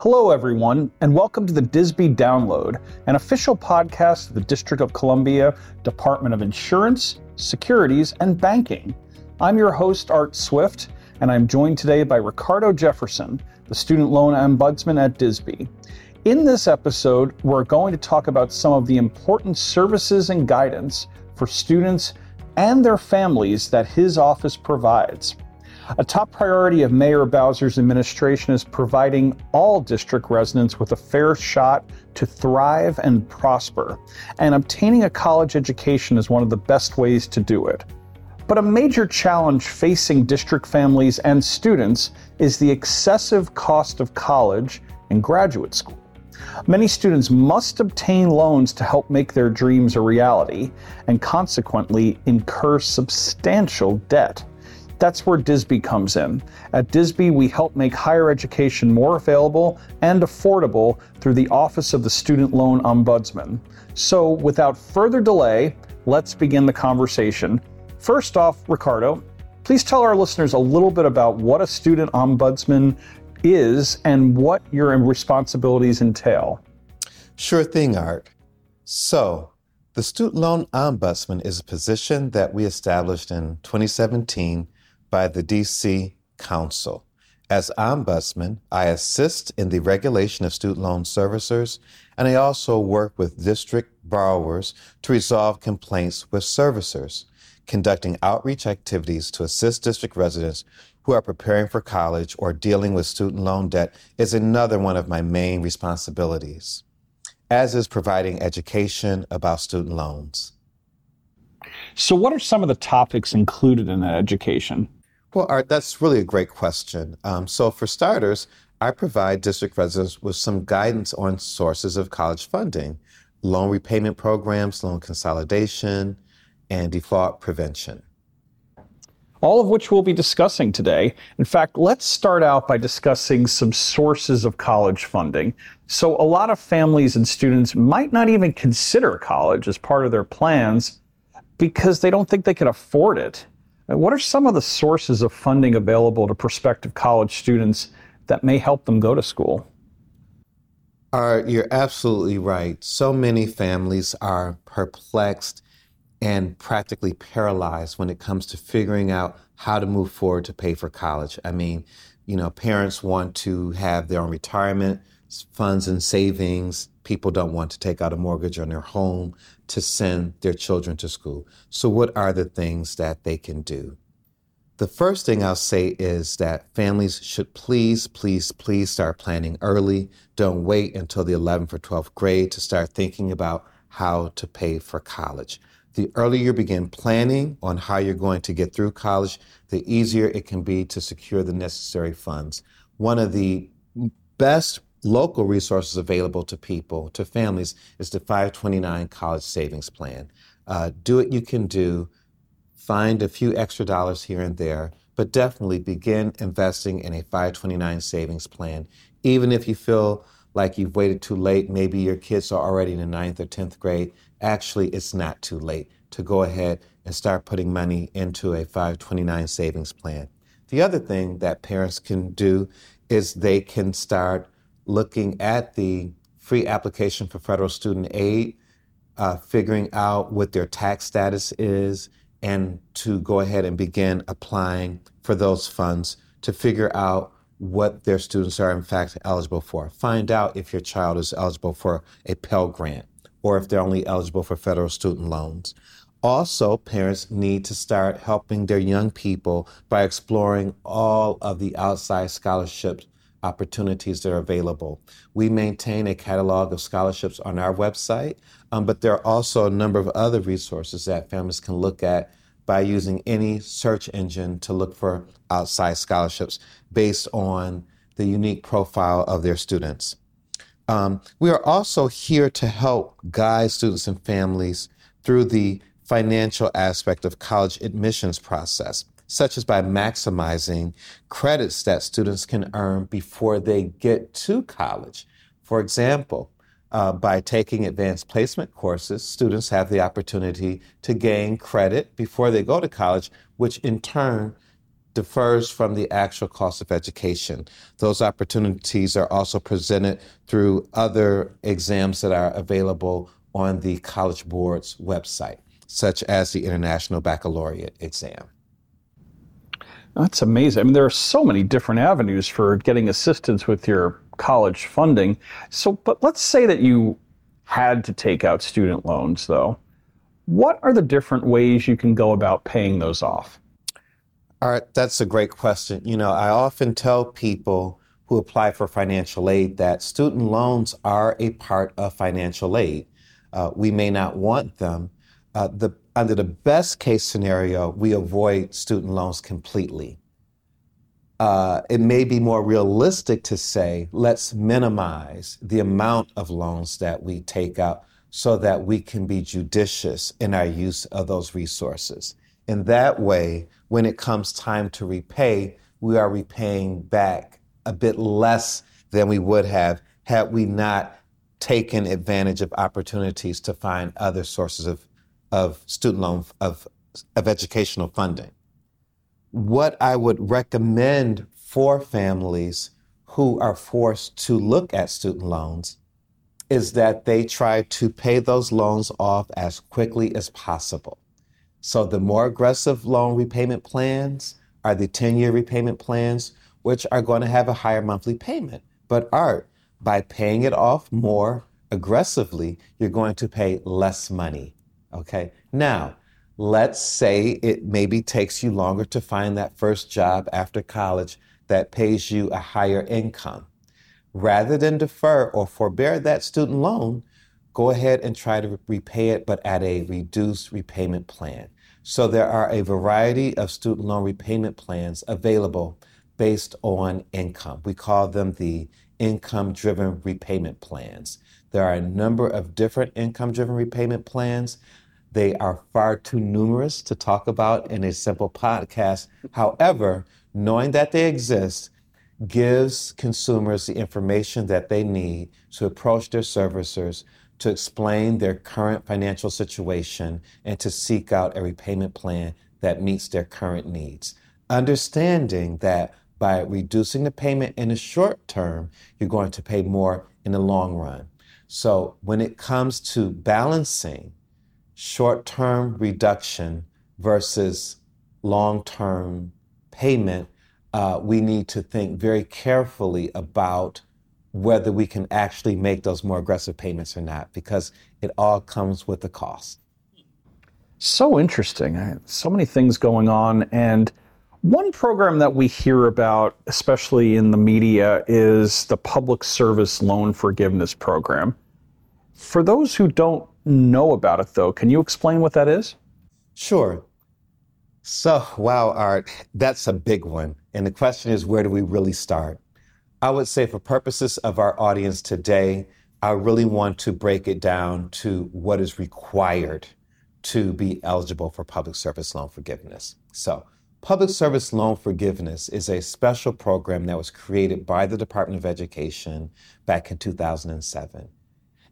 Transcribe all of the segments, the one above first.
Hello, everyone, and welcome to the DISB Download, an official podcast of the District of Columbia Department of Insurance, Securities, and Banking. I'm your host, Art Swift, and I'm joined today by Ricardo Jefferson, the Student Loan Ombudsman at DISB. In this episode, we're going to talk about some of the important services and guidance for students and their families that his office provides. A top priority of Mayor Bowser's administration is providing all district residents with a fair shot to thrive and prosper, and obtaining a college education is one of the best ways to do it. But a major challenge facing district families and students is the excessive cost of college and graduate school. Many students must obtain loans to help make their dreams a reality and consequently incur substantial debt. That's where DISB comes in. At DISB, we help make higher education more available and affordable through the Office of the Student Loan Ombudsman. So, without further delay, let's begin the conversation. First off, Ricardo, please tell our listeners a little bit about what a student ombudsman is and what your responsibilities entail. Sure thing, Art. So, the Student Loan Ombudsman is a position that we established in 2017 by the DC Council. As ombudsman, I assist in the regulation of student loan servicers, and I also work with district borrowers to resolve complaints with servicers, conducting outreach activities to assist district residents who are preparing for college or dealing with student loan debt is another one of my main responsibilities, as is providing education about student loans. So, what are some of the topics included in that education? Well, Art, that's really a great question. Um, so, for starters, I provide district residents with some guidance on sources of college funding, loan repayment programs, loan consolidation, and default prevention. All of which we'll be discussing today. In fact, let's start out by discussing some sources of college funding. So, a lot of families and students might not even consider college as part of their plans because they don't think they can afford it. What are some of the sources of funding available to prospective college students that may help them go to school? Uh, you're absolutely right. So many families are perplexed and practically paralyzed when it comes to figuring out how to move forward to pay for college. I mean, you know, parents want to have their own retirement funds and savings. People don't want to take out a mortgage on their home to send their children to school. So, what are the things that they can do? The first thing I'll say is that families should please, please, please start planning early. Don't wait until the 11th or 12th grade to start thinking about how to pay for college. The earlier you begin planning on how you're going to get through college, the easier it can be to secure the necessary funds. One of the best local resources available to people, to families, is the 529 College Savings Plan. Uh, do what you can do, find a few extra dollars here and there, but definitely begin investing in a 529 savings plan. Even if you feel like you've waited too late, maybe your kids are already in the ninth or 10th grade, actually, it's not too late to go ahead and start putting money into a 529 savings plan. The other thing that parents can do is they can start looking at the free application for federal student aid, uh, figuring out what their tax status is, and to go ahead and begin applying for those funds to figure out what their students are in fact eligible for. Find out if your child is eligible for a Pell Grant or if they're only eligible for federal student loans. Also, parents need to start helping their young people by exploring all of the outside scholarships opportunities that are available. We maintain a catalog of scholarships on our website, um, but there are also a number of other resources that families can look at by using any search engine to look for outside scholarships based on the unique profile of their students. Um, we are also here to help guide students and families through the financial aspect of college admissions process such as by maximizing credits that students can earn before they get to college. For example, uh, by taking advanced placement courses, students have the opportunity to gain credit before they go to college, which in turn differs from the actual cost of education. Those opportunities are also presented through other exams that are available on the College Board's website, such as the International Baccalaureate exam. That's amazing. I mean, there are so many different avenues for getting assistance with your college funding. So, but let's say that you had to take out student loans, though. What are the different ways you can go about paying those off? All right, that's a great question. You know, I often tell people who apply for financial aid that student loans are a part of financial aid. Uh, we may not want them. Uh, the, under the best case scenario, we avoid student loans completely. Uh, it may be more realistic to say, let's minimize the amount of loans that we take out so that we can be judicious in our use of those resources. In that way, when it comes time to repay, we are repaying back a bit less than we would have had we not taken advantage of opportunities to find other sources of, of student loan, of, of educational funding. What I would recommend for families who are forced to look at student loans is that they try to pay those loans off as quickly as possible. So the more aggressive loan repayment plans are the 10 year repayment plans, which are going to have a higher monthly payment. But Art, by paying it off more aggressively, you're going to pay less money. Okay. Now, let's say it maybe takes you longer to find that first job after college that pays you a higher income. Rather than defer or forbear that student loan, go ahead and try to repay it, but at a reduced repayment plan. So there are a variety of student loan repayment plans available based on income. We call them the income driven repayment plans. There are a number of different income driven repayment plans. They are far too numerous to talk about in a simple podcast. However, knowing that they exist gives consumers the information that they need to approach their servicers to explain their current financial situation and to seek out a repayment plan that meets their current needs. Understanding that by reducing the payment in the short term, you're going to pay more in the long run. So when it comes to balancing short term reduction versus long term payment, uh, we need to think very carefully about whether we can actually make those more aggressive payments or not, because it all comes with a cost. So interesting. So many things going on. And one program that we hear about, especially in the media, is the Public Service Loan Forgiveness Program. For those who don't know about it, though, can you explain what that is? Sure. So, wow, Art, that's a big one. And the question is, where do we really start? I would say, for purposes of our audience today, I really want to break it down to what is required to be eligible for public service loan forgiveness. So, Public Service Loan Forgiveness is a special program that was created by the Department of Education back in 2007.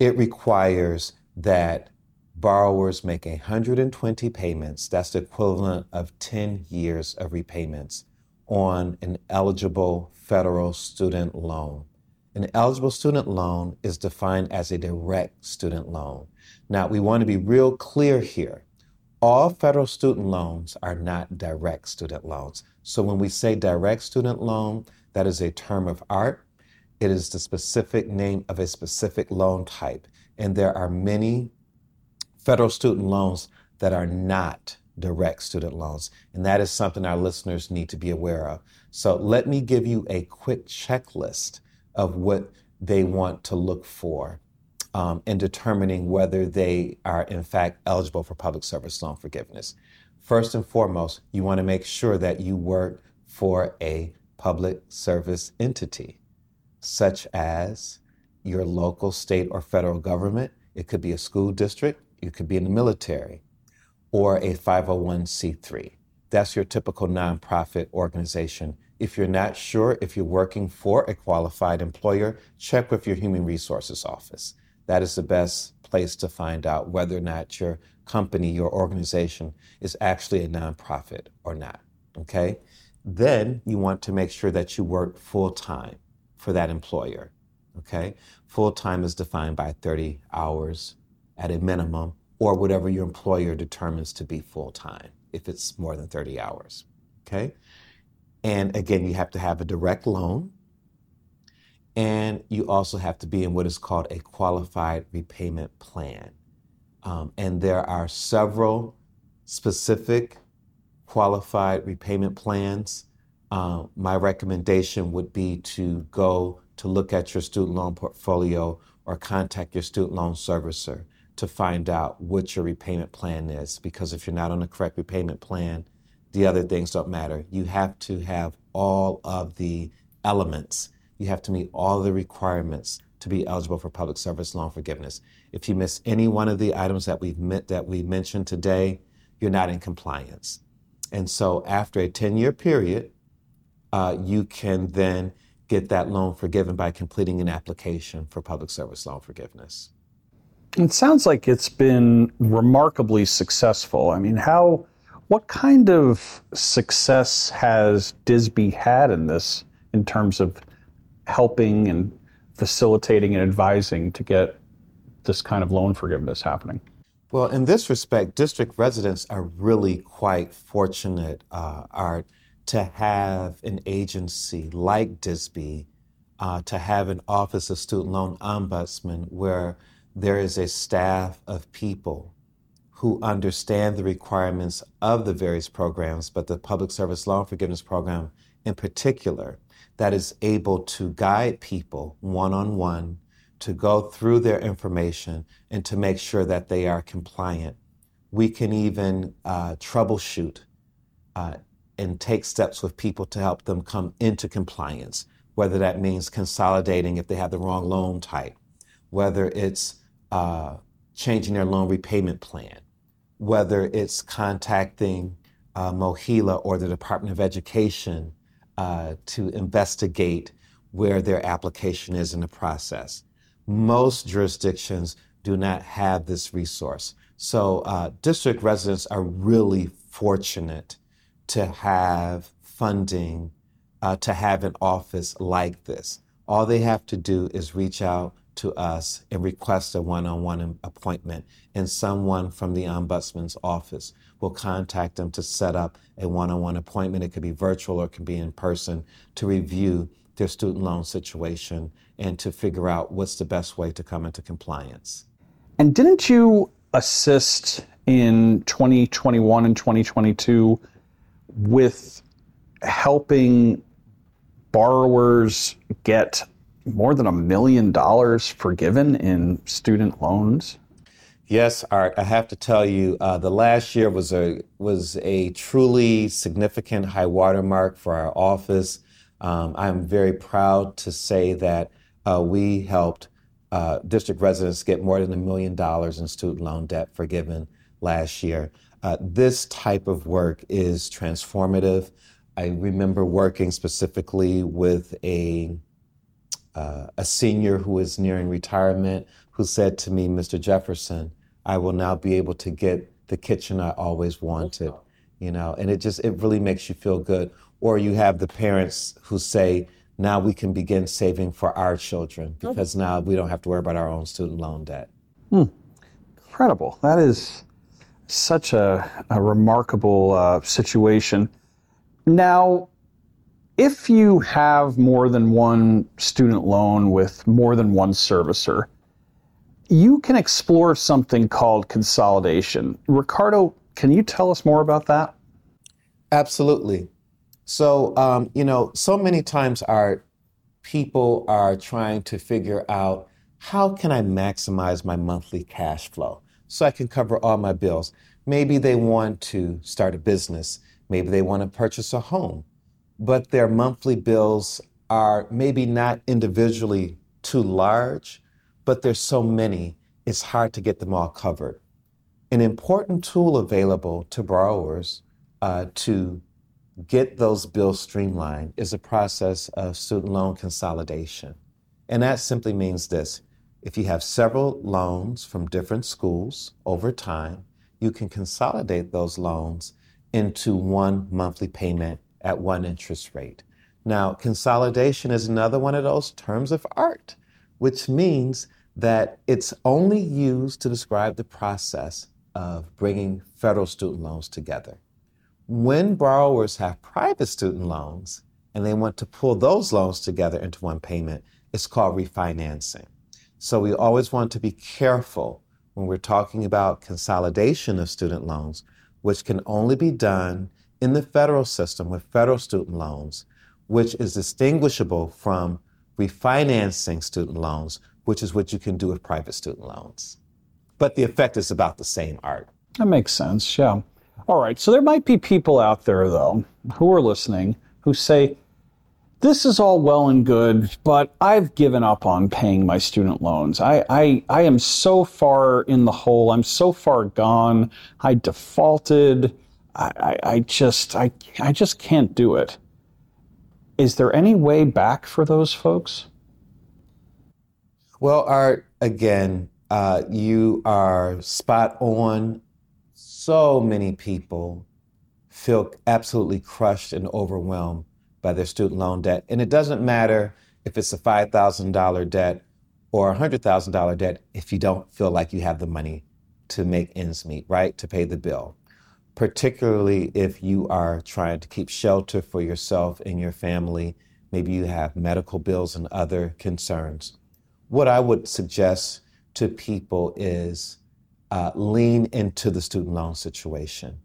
It requires that borrowers make 120 payments, that's the equivalent of 10 years of repayments, on an eligible federal student loan. An eligible student loan is defined as a direct student loan. Now, we want to be real clear here all federal student loans are not direct student loans. So when we say direct student loan, that is a term of art. It is the specific name of a specific loan type. And there are many federal student loans that are not direct student loans. And that is something our listeners need to be aware of. So let me give you a quick checklist of what they want to look for um, in determining whether they are in fact eligible for public service loan forgiveness. First and foremost, you want to make sure that you work for a public service entity, such as your local, state, or federal government. It could be a school district, it could be in the military, or a 501c3. That's your typical nonprofit organization. If you're not sure if you're working for a qualified employer, check with your human resources office that is the best place to find out whether or not your company, your organization is actually a nonprofit or not. Okay? Then you want to make sure that you work full time for that employer. Okay? Full time is defined by 30 hours at a minimum or whatever your employer determines to be full time if it's more than 30 hours. Okay? And again, you have to have a direct loan. And you also have to be in what is called a qualified repayment plan. Um, and there are several specific qualified repayment plans. Uh, my recommendation would be to go to look at your student loan portfolio or contact your student loan servicer to find out what your repayment plan is. Because if you're not on the correct repayment plan, the other things don't matter. You have to have all of the elements. You have to meet all the requirements to be eligible for public service loan forgiveness. If you miss any one of the items that we've met, that we mentioned today, you're not in compliance. And so after a 10 year period, uh, you can then get that loan forgiven by completing an application for public service loan forgiveness. It sounds like it's been remarkably successful. I mean, how, what kind of success has DISB had in this in terms of helping and facilitating and advising to get this kind of loan forgiveness happening? Well, in this respect, district residents are really quite fortunate, uh, Art, to have an agency like DISB, uh, to have an Office of Student Loan Ombudsman where there is a staff of people who understand the requirements of the various programs, but the Public Service Loan Forgiveness Program in particular, that is able to guide people one on one to go through their information and to make sure that they are compliant. We can even uh, troubleshoot uh, and take steps with people to help them come into compliance, whether that means consolidating if they have the wrong loan type, whether it's uh, changing their loan repayment plan, whether it's contacting uh, or the Department of Education uh, to investigate where their application is in the process. Most jurisdictions do not have this resource. So, uh, district residents are really fortunate to have funding, uh, to have an office like this. All they have to do is reach out to us and request a one on one appointment, and someone from the Ombudsman's office will contact them to set up a one on one appointment. It could be virtual or it could be in person to review their student loan situation and to figure out what's the best way to come into compliance. And didn't you assist in 2021 and 2022 with helping borrowers get more than a million dollars forgiven in student loans? Yes, Art. I have to tell you, uh, the last year was a was a truly significant high watermark for our office. Um, I'm very proud to say that uh, we helped uh, district residents get more than a million dollars in student loan debt forgiven last year. Uh, this type of work is transformative. I remember working specifically with a uh, a senior who is nearing retirement who said to me, Mr. Jefferson, I will now be able to get the kitchen I always wanted. You know, and it just it really makes you feel good. Or you have the parents who say, now we can begin saving for our children because now we don't have to worry about our own student loan debt. Hmm. Incredible. That is such a, a remarkable uh, situation. Now, if you have more than one student loan with more than one servicer, you can explore something called consolidation. Ricardo, can you tell us more about that? Absolutely. So, um, you know, so many times our people are trying to figure out how can I maximize my monthly cash flow so I can cover all my bills. Maybe they want to start a business. Maybe they want to purchase a home but their monthly bills are maybe not individually too large, but there's so many, it's hard to get them all covered. An important tool available to borrowers uh, to get those bills streamlined is a process of student loan consolidation. And that simply means this if you have several loans from different schools over time, you can consolidate those loans into one monthly payment at one interest rate. Now, consolidation is another one of those terms of art, which means that it's only used to describe the process of bringing federal student loans together. When borrowers have private student loans and they want to pull those loans together into one payment, it's called refinancing. So we always want to be careful when we're talking about consolidation of student loans, which can only be done in the federal system with federal student loans, which is distinguishable from refinancing student loans, which is what you can do with private student loans. But the effect is about the same art. That makes sense, yeah. All right, so there might be people out there, though, who are listening who say, this is all well and good, but I've given up on paying my student loans. I, I, I am so far in the hole. I'm so far gone. I defaulted. I, I, just I, I just can't do it. Is there any way back for those folks? Well, Art, again, uh, you are spot on. So many people feel absolutely crushed and overwhelmed by their student loan debt. And it doesn't matter if it's a $5,000 debt or a $100,000 debt if you don't feel like you have the money to make ends meet, right? To pay the bill. Particularly if you are trying to keep shelter for yourself and your family. Maybe you have medical bills and other concerns. What I would suggest to people is uh, lean into the student loan situation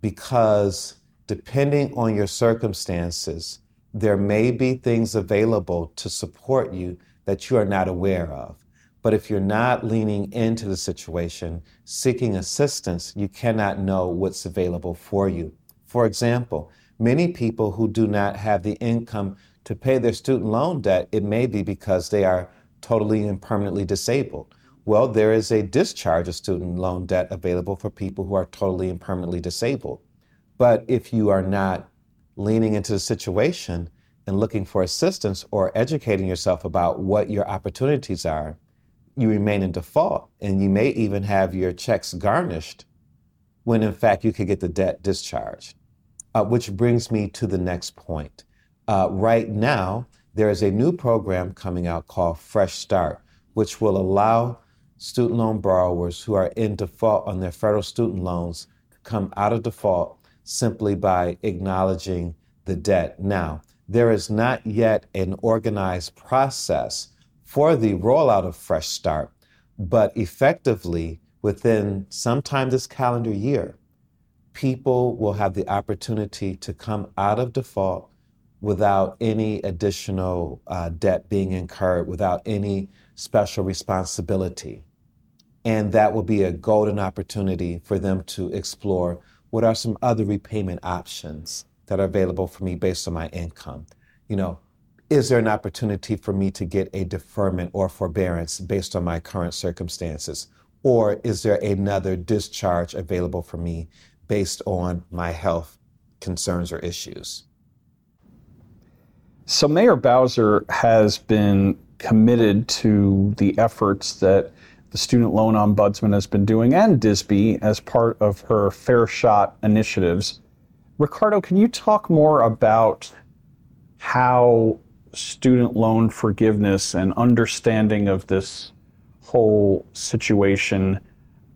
because depending on your circumstances, there may be things available to support you that you are not aware of. But if you're not leaning into the situation, seeking assistance, you cannot know what's available for you. For example, many people who do not have the income to pay their student loan debt, it may be because they are totally and permanently disabled. Well, there is a discharge of student loan debt available for people who are totally and permanently disabled. But if you are not leaning into the situation and looking for assistance or educating yourself about what your opportunities are, you remain in default and you may even have your checks garnished when in fact you could get the debt discharged. Uh, which brings me to the next point. Uh, right now, there is a new program coming out called Fresh Start, which will allow student loan borrowers who are in default on their federal student loans to come out of default simply by acknowledging the debt. Now, there is not yet an organized process for the rollout of Fresh Start, but effectively, within sometime this calendar year, people will have the opportunity to come out of default without any additional uh, debt being incurred, without any special responsibility. And that will be a golden opportunity for them to explore what are some other repayment options that are available for me based on my income? You know, is there an opportunity for me to get a deferment or forbearance based on my current circumstances? Or is there another discharge available for me based on my health concerns or issues? So, Mayor Bowser has been committed to the efforts that the Student Loan Ombudsman has been doing, and DISB as part of her Fair Shot initiatives. Ricardo, can you talk more about how student loan forgiveness and understanding of this whole situation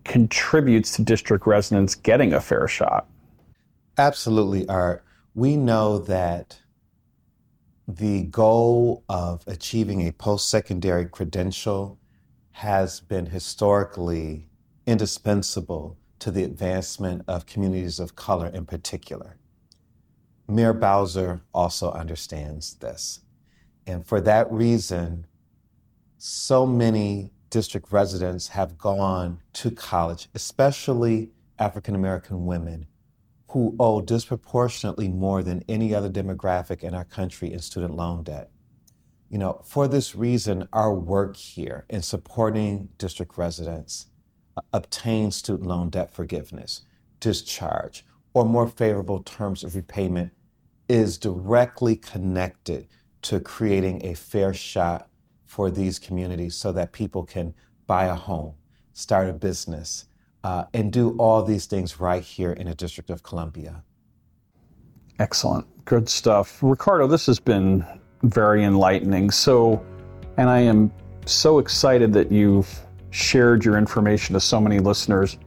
contributes to district residents getting a fair shot? Absolutely, Art. We know that the goal of achieving a post secondary credential has been historically indispensable to the advancement of communities of color in particular. Mayor Bowser also understands this. And for that reason, so many district residents have gone to college, especially African American women who owe disproportionately more than any other demographic in our country in student loan debt. You know, for this reason, our work here in supporting district residents uh, obtain student loan debt forgiveness, discharge, or more favorable terms of repayment is directly connected to creating a fair shot for these communities so that people can buy a home, start a business, uh, and do all these things right here in the District of Columbia. Excellent. Good stuff. Ricardo, this has been very enlightening. So, and I am so excited that you've shared your information to so many listeners.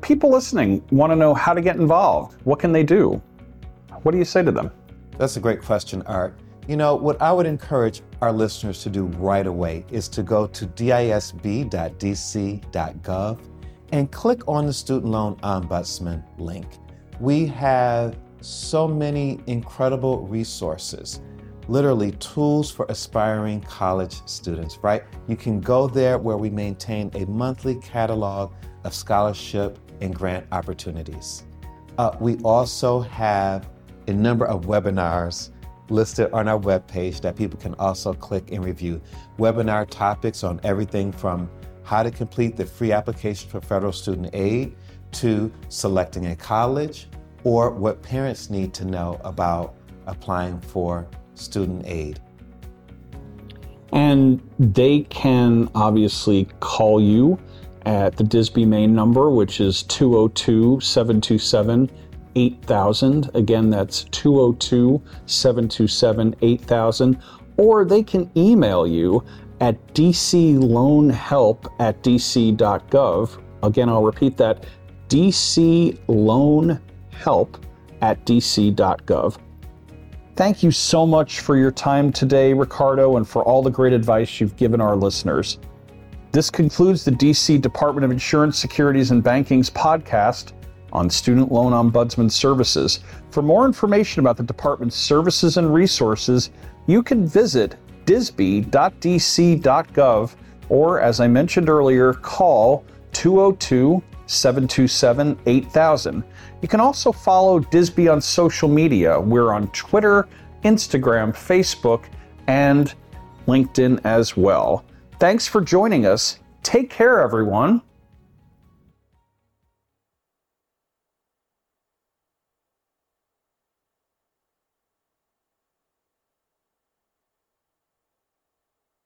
People listening want to know how to get involved. What can they do? What do you say to them? That's a great question, Art. You know, what I would encourage our listeners to do right away is to go to disb.dc.gov and click on the Student Loan Ombudsman link. We have so many incredible resources, literally tools for aspiring college students, right? You can go there where we maintain a monthly catalog of scholarship and grant opportunities. Uh, we also have a number of webinars listed on our webpage that people can also click and review. Webinar topics on everything from how to complete the free application for federal student aid to selecting a college or what parents need to know about applying for student aid. And they can obviously call you at the DISB main number, which is 202 727 8000. Again, that's 202 727 8000. Or they can email you at dcloanhelp at dc.gov. Again, I'll repeat that dcloanhelp at dc.gov. Thank you so much for your time today, Ricardo, and for all the great advice you've given our listeners. This concludes the DC Department of Insurance, Securities, and Banking's podcast on Student Loan Ombudsman Services. For more information about the department's services and resources, you can visit disb.dc.gov or, as I mentioned earlier, call 202 727 8000. You can also follow DISB on social media. We're on Twitter, Instagram, Facebook, and LinkedIn as well. Thanks for joining us. Take care, everyone.